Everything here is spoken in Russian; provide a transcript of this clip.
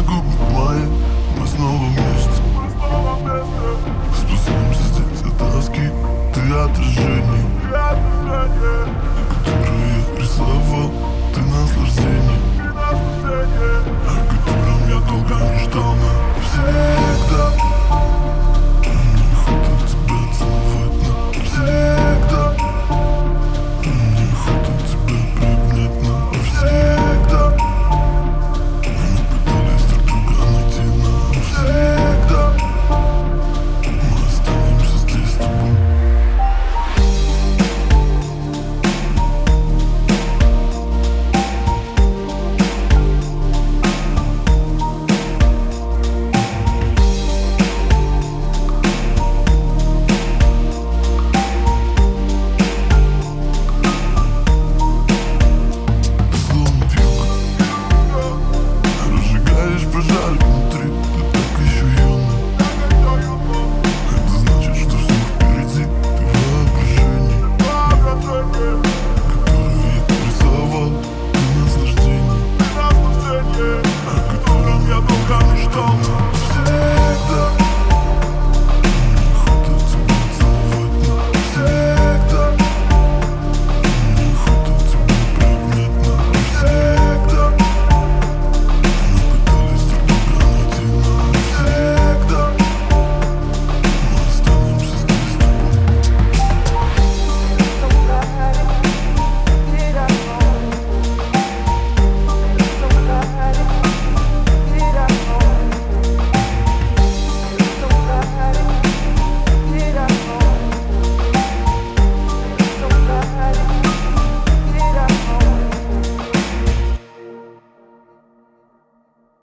на губы мои Мы снова вместе. Спускаемся здесь от тоски Ты отражение Которые я рисовал Ты наслаждение